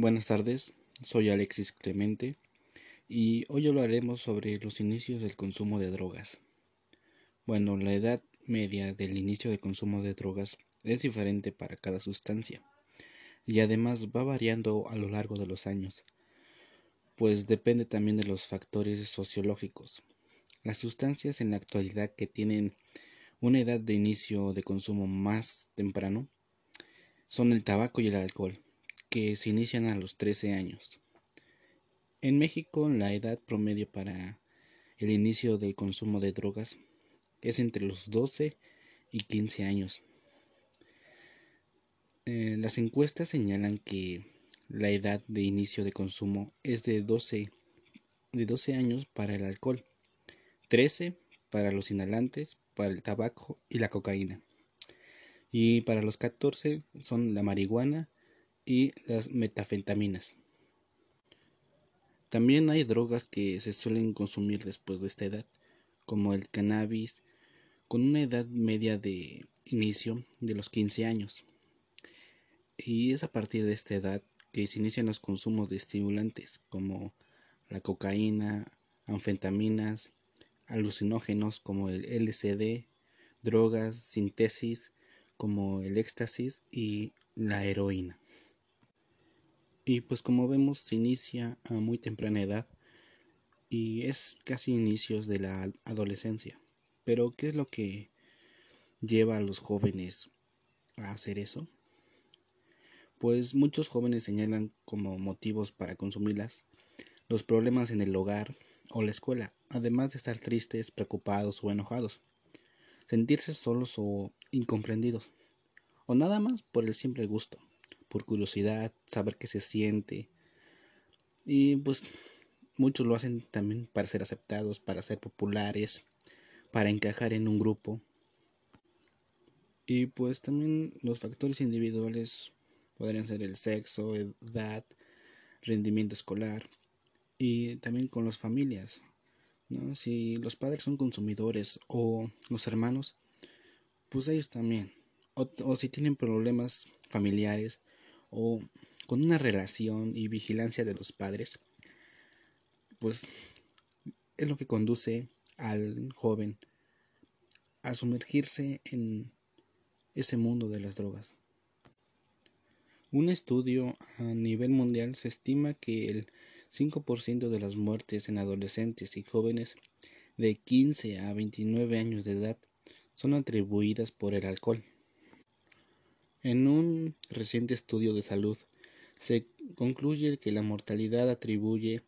Buenas tardes, soy Alexis Clemente y hoy hablaremos sobre los inicios del consumo de drogas. Bueno, la edad media del inicio de consumo de drogas es diferente para cada sustancia y además va variando a lo largo de los años, pues depende también de los factores sociológicos. Las sustancias en la actualidad que tienen una edad de inicio de consumo más temprano son el tabaco y el alcohol que se inician a los 13 años. En México la edad promedio para el inicio del consumo de drogas es entre los 12 y 15 años. Eh, las encuestas señalan que la edad de inicio de consumo es de 12, de 12 años para el alcohol, 13 para los inhalantes, para el tabaco y la cocaína. Y para los 14 son la marihuana, y las metafentaminas. También hay drogas que se suelen consumir después de esta edad, como el cannabis, con una edad media de inicio de los 15 años. Y es a partir de esta edad que se inician los consumos de estimulantes como la cocaína, anfetaminas, alucinógenos como el LSD, drogas, sintesis como el éxtasis y la heroína. Y pues como vemos se inicia a muy temprana edad y es casi inicios de la adolescencia. Pero ¿qué es lo que lleva a los jóvenes a hacer eso? Pues muchos jóvenes señalan como motivos para consumirlas los problemas en el hogar o la escuela, además de estar tristes, preocupados o enojados, sentirse solos o incomprendidos, o nada más por el simple gusto por curiosidad, saber qué se siente. Y pues muchos lo hacen también para ser aceptados, para ser populares, para encajar en un grupo. Y pues también los factores individuales podrían ser el sexo, edad, rendimiento escolar y también con las familias. ¿no? Si los padres son consumidores o los hermanos, pues ellos también. o si tienen problemas familiares, o con una relación y vigilancia de los padres, pues es lo que conduce al joven a sumergirse en ese mundo de las drogas. Un estudio a nivel mundial se estima que el 5% de las muertes en adolescentes y jóvenes de 15 a 29 años de edad son atribuidas por el alcohol. En un reciente estudio de salud se concluye que la mortalidad atribuye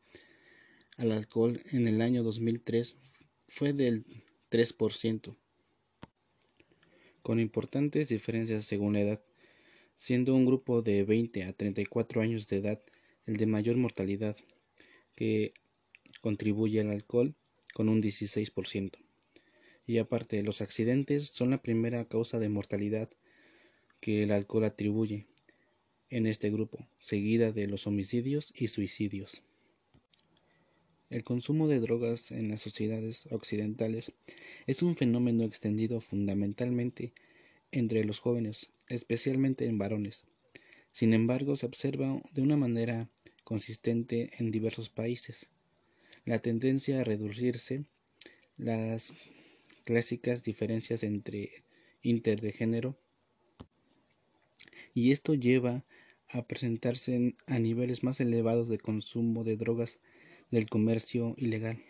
al alcohol en el año 2003 fue del 3%, con importantes diferencias según la edad, siendo un grupo de 20 a 34 años de edad el de mayor mortalidad, que contribuye al alcohol con un 16%. Y aparte, los accidentes son la primera causa de mortalidad que el alcohol atribuye en este grupo, seguida de los homicidios y suicidios. El consumo de drogas en las sociedades occidentales es un fenómeno extendido fundamentalmente entre los jóvenes, especialmente en varones. Sin embargo, se observa de una manera consistente en diversos países. La tendencia a reducirse, las clásicas diferencias entre inter de género y esto lleva a presentarse a niveles más elevados de consumo de drogas del comercio ilegal.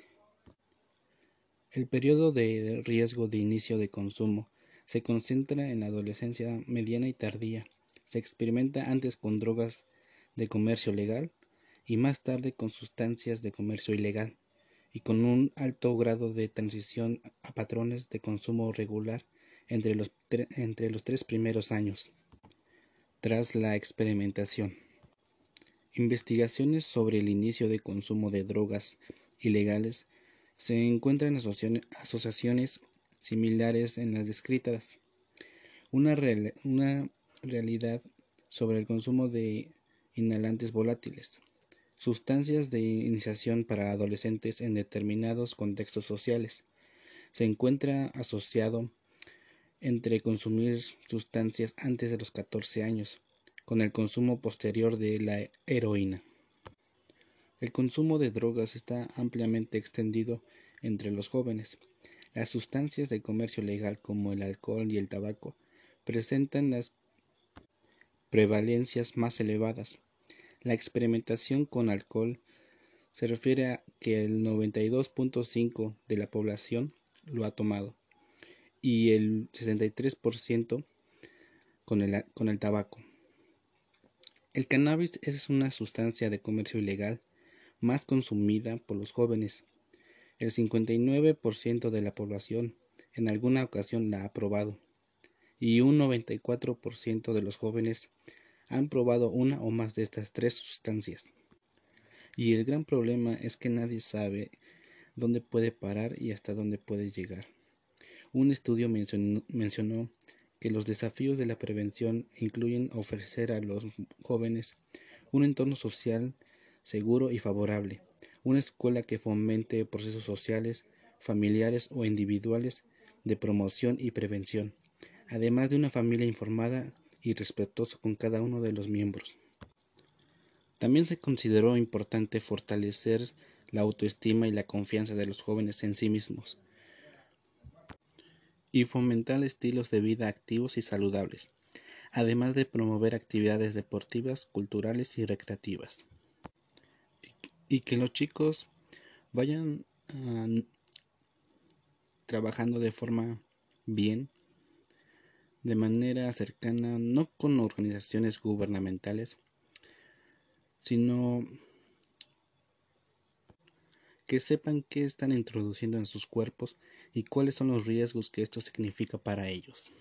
El periodo de riesgo de inicio de consumo se concentra en la adolescencia mediana y tardía. Se experimenta antes con drogas de comercio legal y más tarde con sustancias de comercio ilegal y con un alto grado de transición a patrones de consumo regular entre los, entre los tres primeros años tras la experimentación. Investigaciones sobre el inicio de consumo de drogas ilegales se encuentran asociaciones similares en las descritas. Una, una realidad sobre el consumo de inhalantes volátiles, sustancias de iniciación para adolescentes en determinados contextos sociales. Se encuentra asociado entre consumir sustancias antes de los 14 años, con el consumo posterior de la heroína. El consumo de drogas está ampliamente extendido entre los jóvenes. Las sustancias de comercio legal como el alcohol y el tabaco presentan las prevalencias más elevadas. La experimentación con alcohol se refiere a que el 92.5 de la población lo ha tomado y el 63% con el, con el tabaco. El cannabis es una sustancia de comercio ilegal más consumida por los jóvenes. El 59% de la población en alguna ocasión la ha probado y un 94% de los jóvenes han probado una o más de estas tres sustancias. Y el gran problema es que nadie sabe dónde puede parar y hasta dónde puede llegar. Un estudio mencionó, que los desafíos de la prevención incluyen ofrecer a los jóvenes un entorno social seguro y favorable, una escuela que fomente procesos sociales, familiares o individuales de promoción y prevención, además de una familia informada y respetuosa con cada uno de los miembros. También se consideró importante fortalecer la autoestima y la confianza de los jóvenes en sí mismos y fomentar estilos de vida activos y saludables, además de promover actividades deportivas, culturales y recreativas. Y que los chicos vayan ah, trabajando de forma bien de manera cercana, no con organizaciones gubernamentales, sino que sepan qué están introduciendo en sus cuerpos y cuáles son los riesgos que esto significa para ellos.